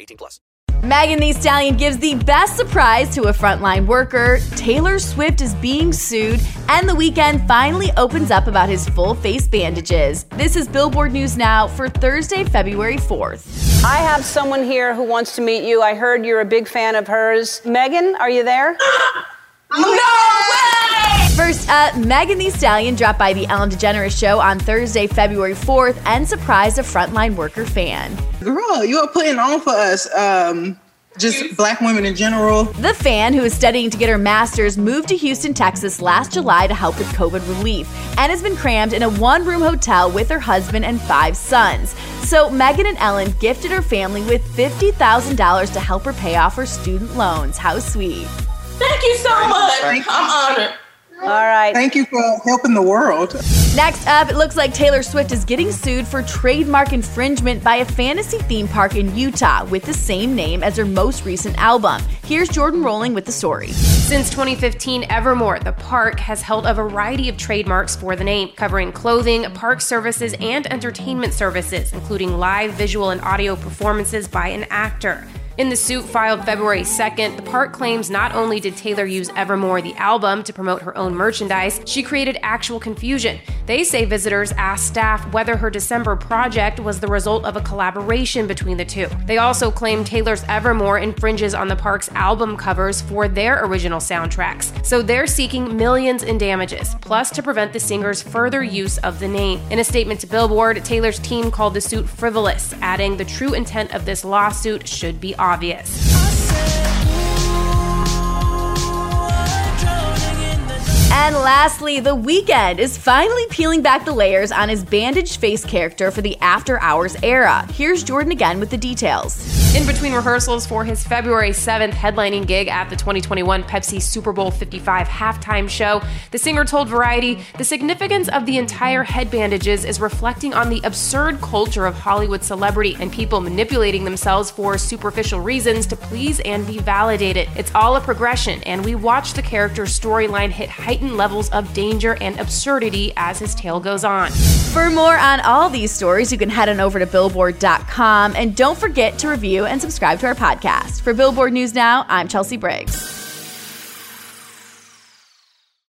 18 plus. Megan Thee Stallion gives the best surprise to a frontline worker. Taylor Swift is being sued, and the Weeknd finally opens up about his full face bandages. This is Billboard News Now for Thursday, February 4th. I have someone here who wants to meet you. I heard you're a big fan of hers. Megan, are you there? No way! First up, Megan Thee Stallion dropped by the Ellen DeGeneres show on Thursday, February 4th, and surprised a frontline worker fan. Girl, you are putting on for us. Um, just black women in general. The fan, who is studying to get her master's, moved to Houston, Texas last July to help with COVID relief and has been crammed in a one room hotel with her husband and five sons. So, Megan and Ellen gifted her family with $50,000 to help her pay off her student loans. How sweet. Thank you so much. I'm honored. All right. Thank you for helping the world. Next up, it looks like Taylor Swift is getting sued for trademark infringement by a fantasy theme park in Utah with the same name as her most recent album. Here's Jordan Rolling with the story. Since 2015, Evermore, the park, has held a variety of trademarks for the name, covering clothing, park services, and entertainment services, including live visual and audio performances by an actor. In the suit filed February 2nd, the park claims not only did Taylor use Evermore, the album, to promote her own merchandise, she created actual confusion. They say visitors asked staff whether her December project was the result of a collaboration between the two. They also claim Taylor's Evermore infringes on the park's album covers for their original soundtracks. So they're seeking millions in damages, plus to prevent the singer's further use of the name. In a statement to Billboard, Taylor's team called the suit frivolous, adding the true intent of this lawsuit should be obvious. And lastly, The Weeknd is finally peeling back the layers on his bandaged face character for the After Hours era. Here's Jordan again with the details. In between rehearsals for his February 7th headlining gig at the 2021 Pepsi Super Bowl 55 halftime show, the singer told Variety the significance of the entire head bandages is reflecting on the absurd culture of Hollywood celebrity and people manipulating themselves for superficial reasons to please and be validated. It's all a progression, and we watch the character's storyline hit heightened levels of danger and absurdity as his tale goes on. For more on all these stories, you can head on over to billboard.com and don't forget to review and subscribe to our podcast. For Billboard News Now, I'm Chelsea Briggs.